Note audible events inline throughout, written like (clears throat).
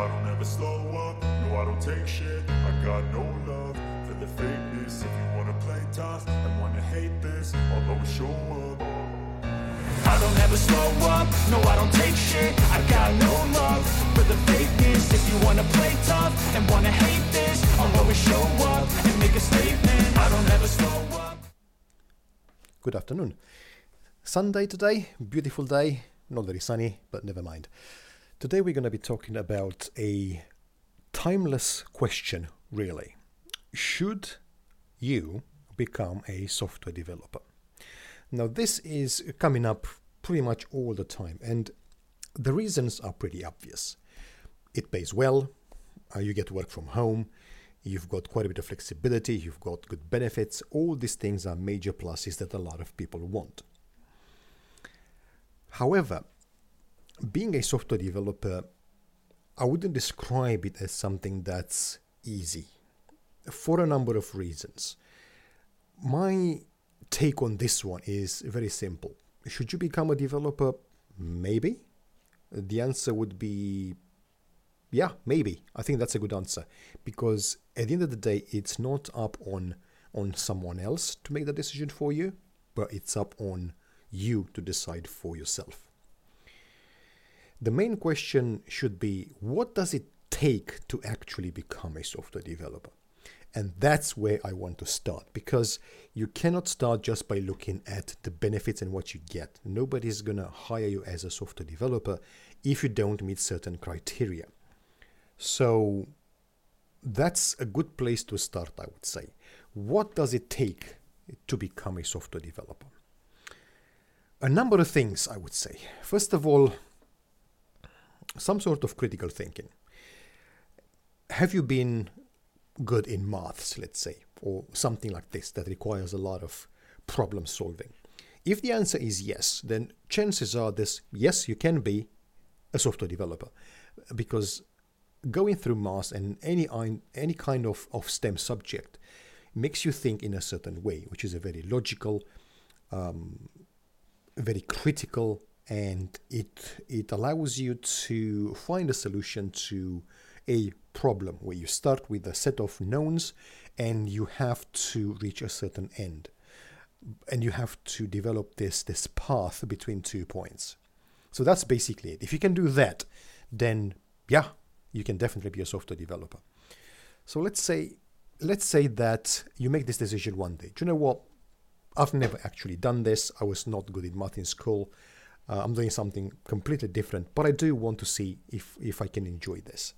I don't ever slow up, no I don't take shit. I got no love for the fakeness. If you wanna play tough and wanna hate this I'll always show up. I don't ever slow up, no I don't take shit. I got no love for the fakeness. If you wanna play tough and wanna hate this I'll always show up and make a statement. I don't ever slow up. Good afternoon. Sunday today, beautiful day, not very sunny, but never mind. Today we're going to be talking about a timeless question, really. Should you become a software developer? Now, this is coming up pretty much all the time, and the reasons are pretty obvious. It pays well, uh, you get work from home, you've got quite a bit of flexibility, you've got good benefits. All these things are major pluses that a lot of people want. However, being a software developer, I wouldn't describe it as something that's easy for a number of reasons. My take on this one is very simple. Should you become a developer? Maybe. The answer would be yeah, maybe. I think that's a good answer because at the end of the day, it's not up on on someone else to make the decision for you, but it's up on you to decide for yourself. The main question should be what does it take to actually become a software developer? And that's where I want to start because you cannot start just by looking at the benefits and what you get. Nobody's going to hire you as a software developer if you don't meet certain criteria. So that's a good place to start, I would say. What does it take to become a software developer? A number of things, I would say. First of all, some sort of critical thinking. Have you been good in maths, let's say, or something like this that requires a lot of problem solving? If the answer is yes, then chances are this yes, you can be a software developer because going through maths and any any kind of, of STEM subject makes you think in a certain way, which is a very logical, um, very critical and it it allows you to find a solution to a problem where you start with a set of knowns and you have to reach a certain end. And you have to develop this this path between two points. So that's basically it. If you can do that then yeah you can definitely be a software developer. So let's say let's say that you make this decision one day. Do you know what? I've never actually done this. I was not good in math in school uh, I'm doing something completely different, but I do want to see if, if I can enjoy this.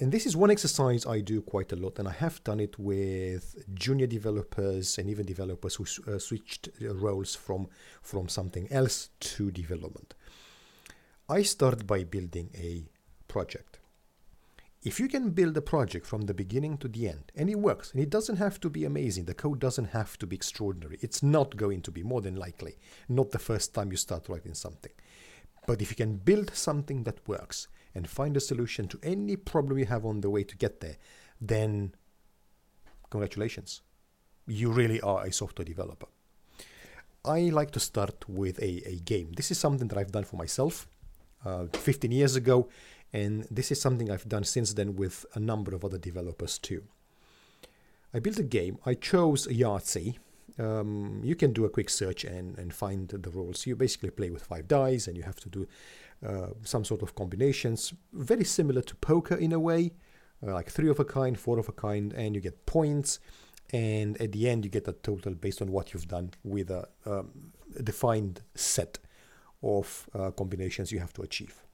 And this is one exercise I do quite a lot, and I have done it with junior developers and even developers who uh, switched roles from, from something else to development. I start by building a project if you can build a project from the beginning to the end and it works and it doesn't have to be amazing the code doesn't have to be extraordinary. It's not going to be more than likely not the first time you start writing something. But if you can build something that works and find a solution to any problem you have on the way to get there then congratulations. You really are a software developer. I like to start with a, a game. This is something that i've done for myself uh, 15 years ago and this is something I've done since then with a number of other developers too. I built a game. I chose Yahtzee. Um, you can do a quick search and, and find the rules. You basically play with five dice and you have to do uh, some sort of combinations, very similar to poker in a way, uh, like three of a kind, four of a kind, and you get points. And at the end, you get a total based on what you've done with a, um, defined set of uh, combinations you have to achieve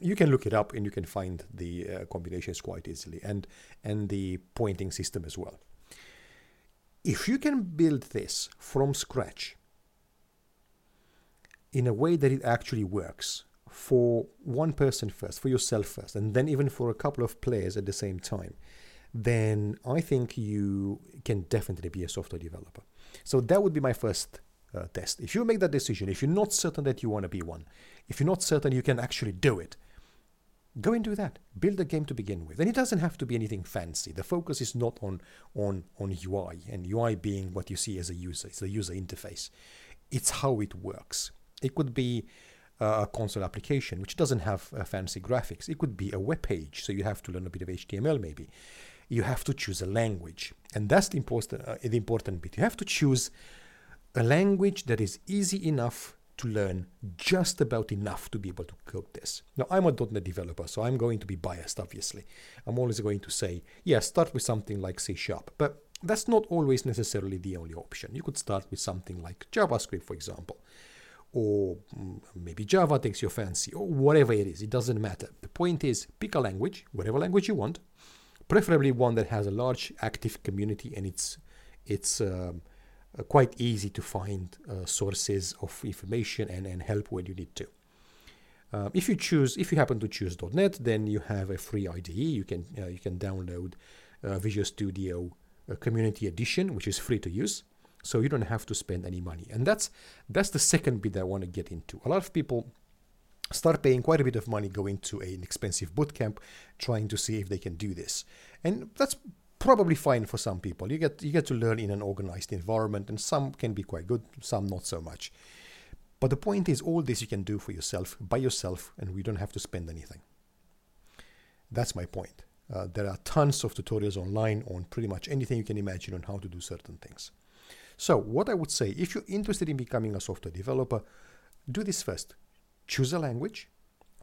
you can look it up and you can find the uh, combinations quite easily and and the pointing system as well. If you can build this from scratch in a way that it actually works for one person first for yourself first and then even for a couple of players at the same time then i think you can definitely be a software developer. So that would be my first uh, test if you make that decision if you're not certain that you want to be one if you're not certain you can actually do it Go and do that. Build a game to begin with. And it doesn't have to be anything fancy. The focus is not on, on, on UI, and UI being what you see as a user, it's the user interface. It's how it works. It could be a console application which doesn't have uh, fancy graphics. It could be a web page, so you have to learn a bit of HTML maybe. You have to choose a language, and that's the important, uh, the important bit. You have to choose a language that is easy enough to learn just about enough to be able to code this. Now, I'm a .NET developer, so I'm going to be biased, obviously. I'm always going to say, yeah, start with something like C Sharp, but that's not always necessarily the only option. You could start with something like JavaScript, for example, or mm, maybe Java takes your fancy, or whatever it is. It doesn't matter. The point is, pick a language, whatever language you want, preferably one that has a large active community and it's it's um, uh, quite easy to find uh, sources of information and, and help when you need to. Um, if you choose, if you happen to choose .NET, then you have a free IDE. You can uh, you can download uh, Visual Studio uh, Community Edition, which is free to use, so you don't have to spend any money. And that's that's the second bit I want to get into. A lot of people start paying quite a bit of money going to an expensive bootcamp, trying to see if they can do this, and that's probably fine for some people. You get you get to learn in an organized environment, and some can be quite good, some not so much. But the point is, all this you can do for yourself by yourself, and we don't have to spend anything. That's my point. Uh, there are tons of tutorials online on pretty much anything you can imagine on how to do certain things. So, what I would say, if you're interested in becoming a software developer, do this first. Choose a language,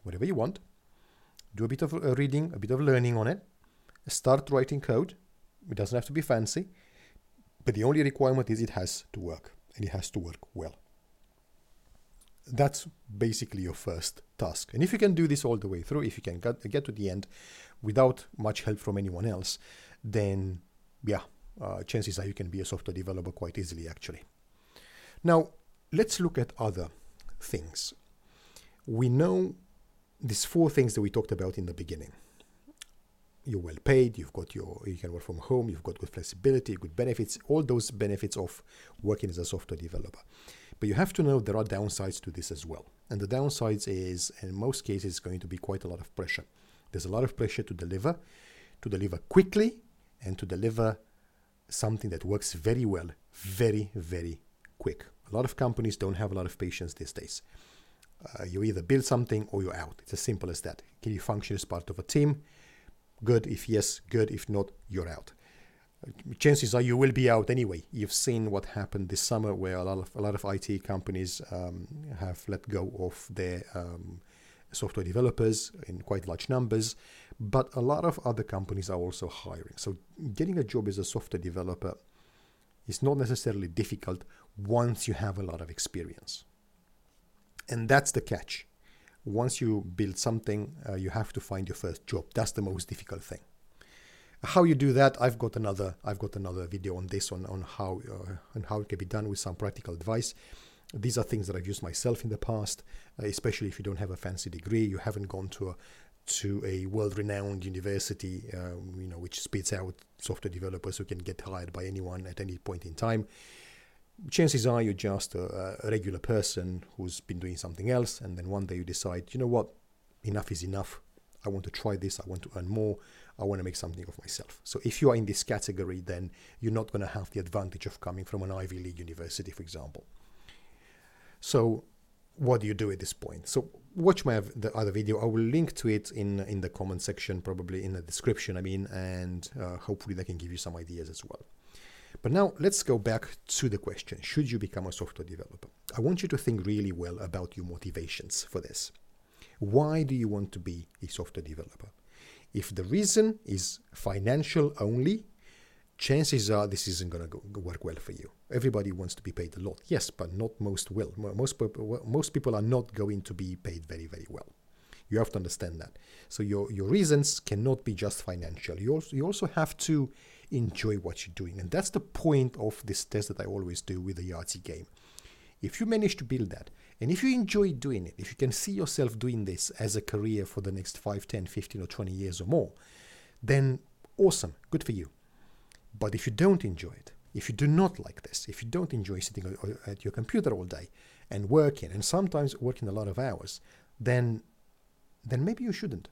whatever you want. Do a bit of uh, reading, a bit of learning on it. Start writing code, it doesn't have to be fancy, but the only requirement is it has to work and it has to work well. That's basically your first task. And if you can do this all the way through, if you can get, to the end without much help from anyone else, then yeah, uh, chances are you can be a software developer quite easily actually. Now, let's look at other things. We know these four things that we talked about in the beginning you're well paid, you've got your, you can work from home, you've got good flexibility, good benefits, all those benefits of working as a software developer. But you have to know there are downsides to this as well. And the downsides is, in most cases, going to be quite a lot of pressure. There's a lot of pressure to deliver, to deliver quickly, and to deliver something that works very well, very, very quick. A lot of companies don't have a lot of patience these days. Uh, you either build something or you're out. It's as simple as that. Can you function as part of a team? Good if yes, good if not, you're out. Chances are you will be out anyway. You've seen what happened this summer, where a lot of a lot of IT companies um, have let go of their um, software developers in quite large numbers, but a lot of other companies are also hiring. So getting a job as a software developer is not necessarily difficult once you have a lot of experience. And that's the catch once you build something, uh, you have to find your first job. That's the most difficult thing. How you do that, I've got another I've got another video on this on on how uh, and how it can be done with some practical advice. These are things that I've used myself in the past, uh, especially if you don't have a fancy degree, you haven't gone to a to a world-renowned university, um, you know, which spits out software developers who can get hired by anyone at any point in time chances are you're just a, a, regular person who's been doing something else, and then one day you decide, you know what, enough is enough. I want to try this. I want to earn more. I want to make something of myself. So if you are in this category, then you're not going to have the advantage of coming from an Ivy League university, for example. So what do you do at this point? So watch my the other video. I will link to it in in the comment section, probably in the description. I mean, and uh, hopefully that can give you some ideas as well. But now let's go back to the question should you become a software developer? I want you to think really well about your motivations for this. Why do you want to be a software developer? If the reason is financial only, chances are this isn't going to work well for you. Everybody wants to be paid a lot, yes, but not most will. Most people, most people are not going to be paid very, very well. You have to understand that. So your, your reasons cannot be just financial. You also, you also have to enjoy what you're doing. And that's the point of this test that I always do with the Yahtzee game. If you manage to build that, and if you enjoy doing it, if you can see yourself doing this as a career for the next 5, 10, 15, or 20 years or more, then awesome, good for you. But if you don't enjoy it, if you do not like this, if you don't enjoy sitting at your computer all day and working, and sometimes working a lot of hours, then then maybe you shouldn't.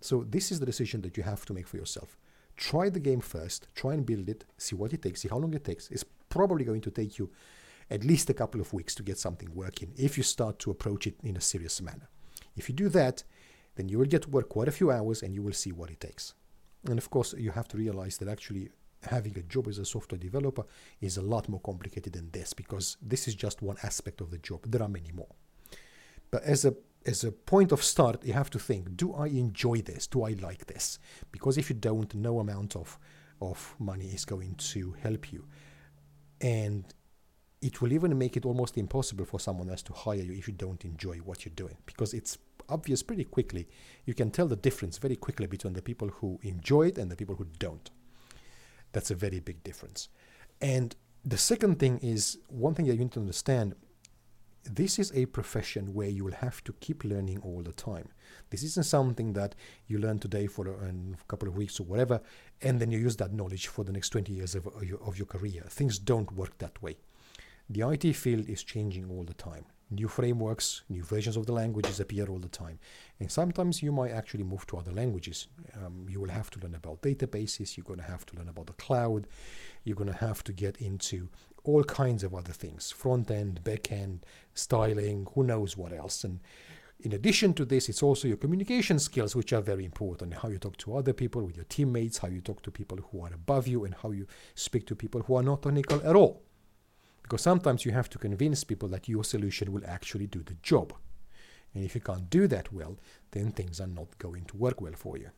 So this is the decision that you have to make for yourself try the game first, try and build it, see what it takes, see how long it takes. It's probably going to take you at least a couple of weeks to get something working if you start to approach it in a serious manner. If you do that, then you will get to work quite a few hours and you will see what it takes. And of course, you have to realize that actually having a job as a software developer is a lot more complicated than this because this is just one aspect of the job. There are many more. But as a as a point of start, you have to think: Do I enjoy this? Do I like this? Because if you don't, no amount of of money is going to help you, and it will even make it almost impossible for someone else to hire you if you don't enjoy what you're doing because it's obvious pretty quickly. You can tell the difference very quickly between the people who enjoy it and the people who don't. That's a very big difference. And the second thing is one thing that you need to understand this is a profession where you will have to keep learning all the time. This isn't something that you learn today for a, a, couple of weeks or whatever, and then you use that knowledge for the next 20 years of, of, your, of your career. Things don't work that way. The IT field is changing all the time. New frameworks, new versions of the languages appear all the time. And sometimes you might actually move to other languages. Um, you will have to learn about databases, you're going to have to learn about the cloud, you're going to have to get into all kinds of other things front end, back end, styling, who knows what else. And in addition to this, it's also your communication skills, which are very important. How you talk to other people, with your teammates, how you talk to people who are above you, and how you speak to people who are not technical at all. Because sometimes you have to convince people that your solution will actually do the job. And if you can't do that well, then things are not going to work well for you.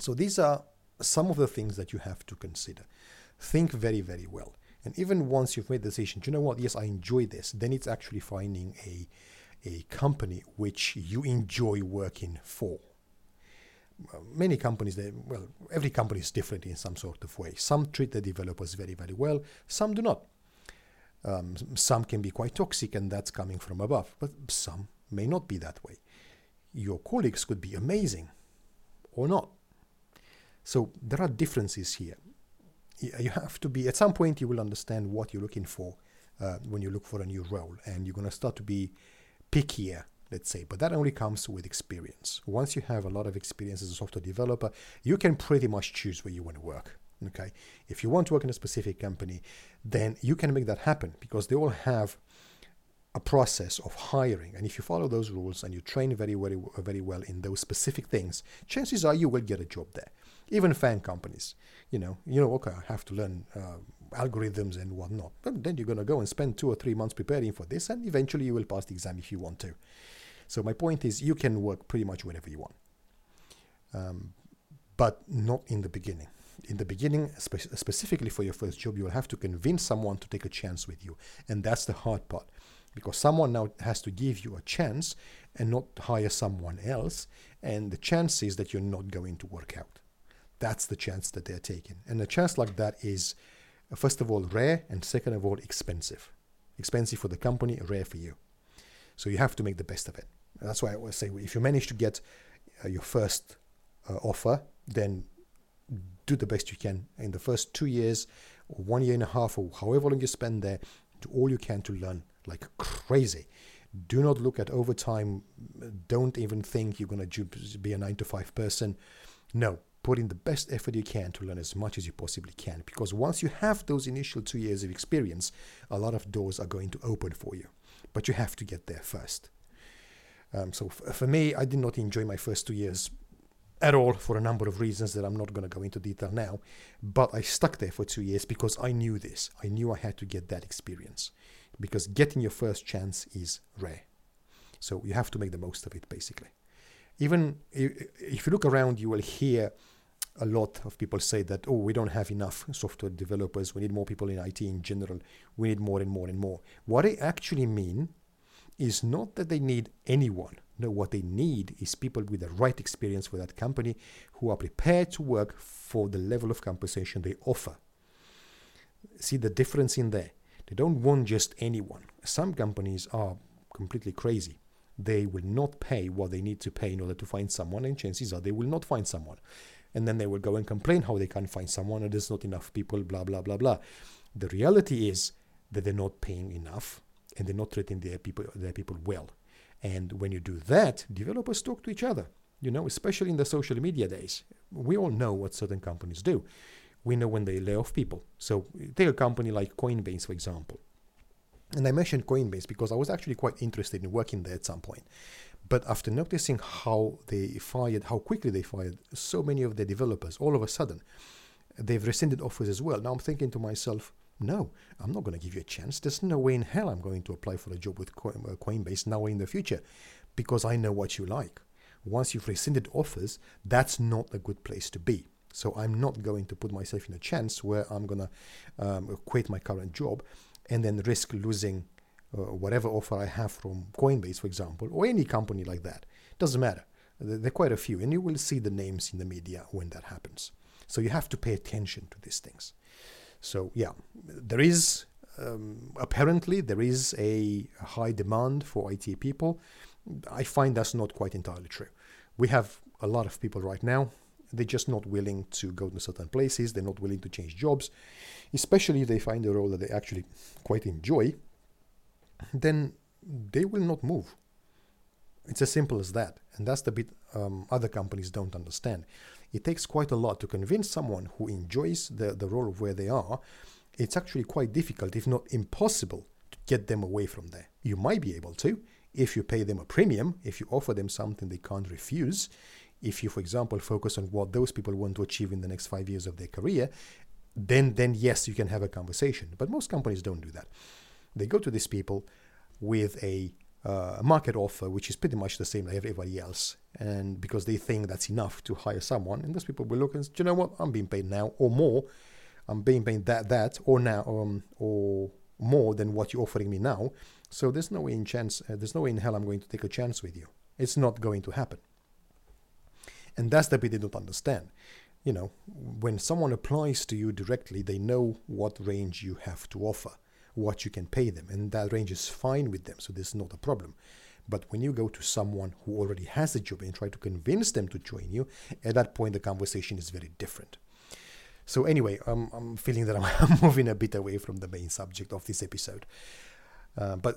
So these are some of the things that you have to consider. Think very, very well. And even once you've made the decision, you know what, yes, I enjoy this, then it's actually finding a, a company which you enjoy working for. Many companies, they, well, every company is different in some sort of way. Some treat the developers very, very well, some do not. Um, some can be quite toxic, and that's coming from above, but some may not be that way. Your colleagues could be amazing or not. So there are differences here you have to be at some point you will understand what you're looking for uh, when you look for a new role and you're going to start to be pickier let's say but that only comes with experience once you have a lot of experience as a software developer you can pretty much choose where you want to work okay if you want to work in a specific company then you can make that happen because they all have a process of hiring and if you follow those rules and you train very very very well in those specific things chances are you will get a job there even FAANG companies you know, you know, okay, I have to learn uh, algorithms and whatnot. But then you're going to go and spend two or three months preparing for this, and eventually you will pass the exam if you want to. So my point is, you can work pretty much wherever you want, um, but not in the beginning. In the beginning, spe- specifically for your first job, you will have to convince someone to take a chance with you, and that's the hard part, because someone now has to give you a chance and not hire someone else, and the chance is that you're not going to work out. That's the chance that they're taking. And a chance like that is, first of all, rare, and second of all, expensive. Expensive for the company, rare for you. So you have to make the best of it. That's why I always say if you manage to get uh, your first uh, offer, then do the best you can. In the first two years, or one year and a half, or however long you spend there, do all you can to learn like crazy. Do not look at overtime. Don't even think you're going to be a nine to five person. No, put in the best effort you can to learn as much as you possibly can because once you have those initial two years of experience a lot of doors are going to open for you but you have to get there first um, so f- for me i did not enjoy my first two years at all for a number of reasons that i'm not going to go into detail now but i stuck there for two years because i knew this i knew i had to get that experience because getting your first chance is rare so you have to make the most of it basically even if you look around, you will hear a lot of people say that, oh, we don't have enough software developers. We need more people in IT in general. We need more and more and more. What they actually mean is not that they need anyone. No, what they need is people with the right experience for that company who are prepared to work for the level of compensation they offer. See the difference in there. They don't want just anyone. Some companies are completely crazy they will not pay what they need to pay in order to find someone, and chances are they will not find someone. And then they will go and complain how they can't find someone and there's not enough people, blah, blah, blah, blah. The reality is that they're not paying enough and they're not treating their people, their people well. And when you do that, developers talk to each other, you know, especially in the social media days. We all know what certain companies do. We know when they lay off people. So take a company like Coinbase, for example. And I mentioned Coinbase because I was actually quite interested in working there at some point. But after noticing how they fired, how quickly they fired so many of their developers, all of a sudden, they've rescinded offers as well. Now I'm thinking to myself, no, I'm not going to give you a chance. There's no way in hell I'm going to apply for a job with uh, Coinbase now or in the future because I know what you like. Once you've rescinded offers, that's not a good place to be. So I'm not going to put myself in a chance where I'm going to um, quit my current job and then risk losing uh, whatever offer I have from Coinbase, for example, or any company like that. Doesn't matter. There are quite a few, and you will see the names in the media when that happens. So you have to pay attention to these things. So yeah, there is um, apparently there is a high demand for IT people. I find that's not quite entirely true. We have a lot of people right now. They're just not willing to go to certain places. They're not willing to change jobs, especially if they find a role that they actually quite enjoy. Then they will not move. It's as simple as that. And that's the bit um, other companies don't understand. It takes quite a lot to convince someone who enjoys the, the role of where they are. It's actually quite difficult, if not impossible, to get them away from there. You might be able to if you pay them a premium, if you offer them something they can't refuse, if you, for example, focus on what those people want to achieve in the next five years of their career, then then yes, you can have a conversation. But most companies don't do that. They go to these people with a uh, market offer, which is pretty much the same like everybody else, and because they think that's enough to hire someone, and those people will look and say, you know what, I'm being paid now or more, I'm being paid that that or now um, or more than what you're offering me now. So there's no way in chance, uh, there's no way in hell I'm going to take a chance with you. It's not going to happen. And that's the bit they don't understand. You know, when someone applies to you directly, they know what range you have to offer what you can pay them, and that range is fine with them, so this is not a problem. But when you go to someone who already has a job and try to convince them to join you, at that point the conversation is very different. So anyway, um, I'm feeling that (laughs) I'm moving a bit away from the main subject of this episode. Uh, but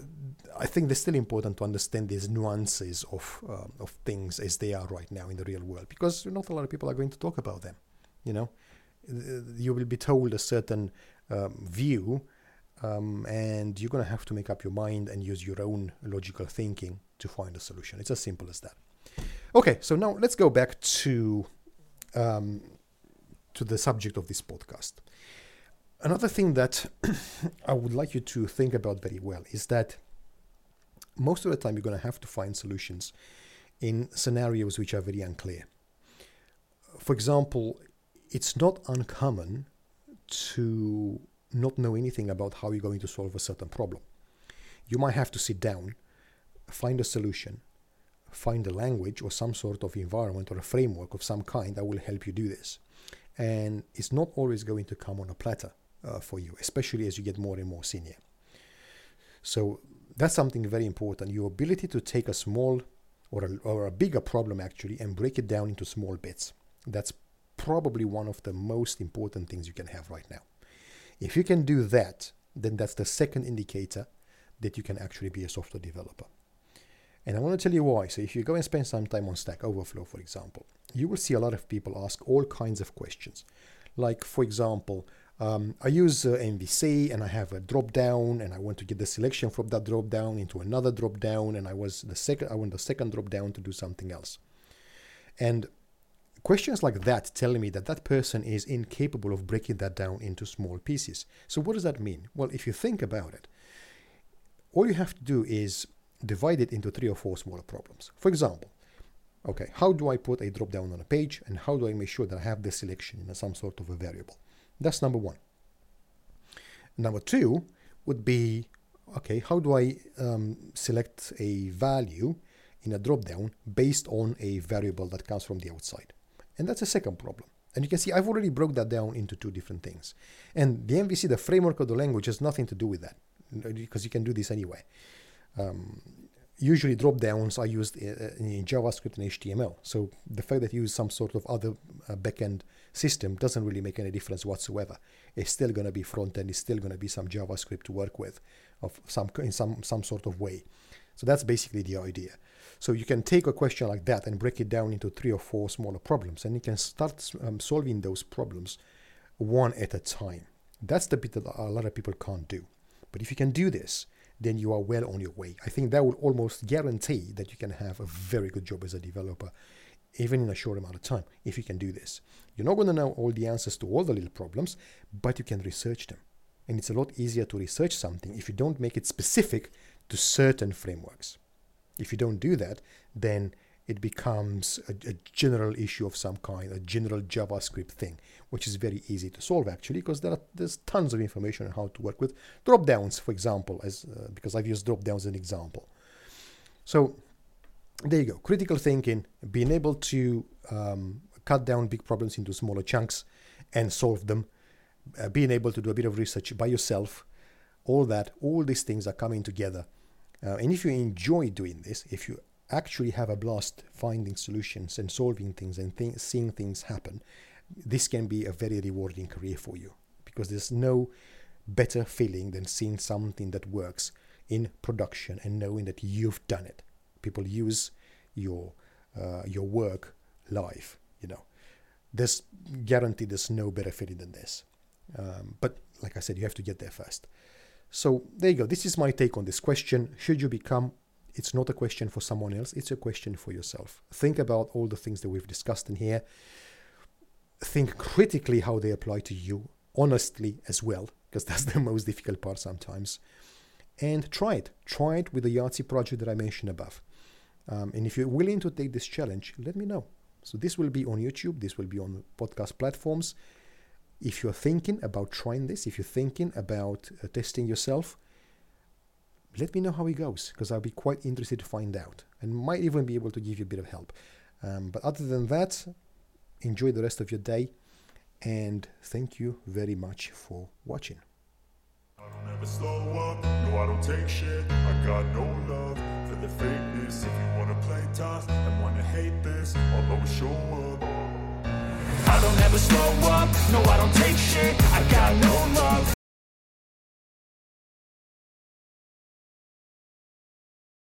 I think it's still important to understand these nuances of uh, of things as they are right now in the real world, because not a lot of people are going to talk about them. You know, you will be told a certain um, view um, and you're going to have to make up your mind and use your own logical thinking to find a solution. It's as simple as that. Okay, so now let's go back to um, to the subject of this podcast. Another thing that (clears throat) I would like you to think about very well is that most of the time you're going to have to find solutions in scenarios which are very unclear. For example, it's not uncommon to not know anything about how you're going to solve a certain problem. You might have to sit down, find a solution, find a language or some sort of environment or a framework of some kind that will help you do this. And it's not always going to come on a platter uh, for you, especially as you get more and more senior. So that's something very important. Your ability to take a small or a, or a bigger problem actually and break it down into small bits. That's probably one of the most important things you can have right now. If you can do that, then that's the second indicator that you can actually be a software developer. And I want to tell you why. So if you go and spend some time on Stack Overflow, for example, you will see a lot of people ask all kinds of questions. Like, for example, um, I use uh, MVC and I have a drop down and I want to get the selection from that drop down into another drop down and I was the second I want the second drop down to do something else. And Questions like that tell me that that person is incapable of breaking that down into small pieces. So, what does that mean? Well, if you think about it, all you have to do is divide it into three or four smaller problems. For example, okay, how do I put a drop down on a page and how do I make sure that I have the selection in some sort of a variable? That's number one. Number two would be okay, how do I um, select a value in a drop down based on a variable that comes from the outside? And that's a second problem. And you can see I've already broke that down into two different things. And the MVC, the framework of the language, has nothing to do with that because you can do this anyway. Um, usually drop downs are used in JavaScript and HTML. So the fact that you use some sort of other uh, backend system doesn't really make any difference whatsoever. It's still going to be front end. It's still going to be some JavaScript to work with, of some in some some sort of way. So that's basically the idea. So you can take a question like that and break it down into three or four smaller problems, and you can start um, solving those problems one at a time. That's the bit that a lot of people can't do. But if you can do this, then you are well on your way. I think that will almost guarantee that you can have a very good job as a developer, even in a short amount of time, if you can do this. You're not going to know all the answers to all the little problems, but you can research them. And it's a lot easier to research something if you don't make it specific to certain frameworks. If you don't do that, then it becomes a, a, general issue of some kind, a general JavaScript thing, which is very easy to solve actually, because there are, there's tons of information on how to work with drop downs, for example, as uh, because I've used drop downs as an example. So there you go, critical thinking, being able to um, cut down big problems into smaller chunks and solve them, uh, being able to do a bit of research by yourself, all that, all these things are coming together. Uh, and if you enjoy doing this, if you actually have a blast finding solutions and solving things and th- seeing things happen, this can be a very rewarding career for you because there's no better feeling than seeing something that works in production and knowing that you've done it. People use your uh, your work live. You know, there's guaranteed there's no better feeling than this. Um, but like I said, you have to get there first. So there you go. This is my take on this question. Should you become it's not a question for someone else, it's a question for yourself. Think about all the things that we've discussed in here. Think critically how they apply to you, honestly as well, because (laughs) that's the most difficult part sometimes. And try it. Try it with the Yahtzee project that I mentioned above. Um, and if you're willing to take this challenge, let me know. So this will be on YouTube, this will be on podcast platforms. If you're thinking about trying this, if you're thinking about uh, testing yourself, let me know how it goes because I'll be quite interested to find out and might even be able to give you a bit of help. Um, but other than that, enjoy the rest of your day and thank you very much for watching. I don't ever slow up, no I don't take shit I got no love for the fakeness If you wanna play tough and wanna hate this I'll always show up I don't ever slow up, no I don't take shit. I got no love.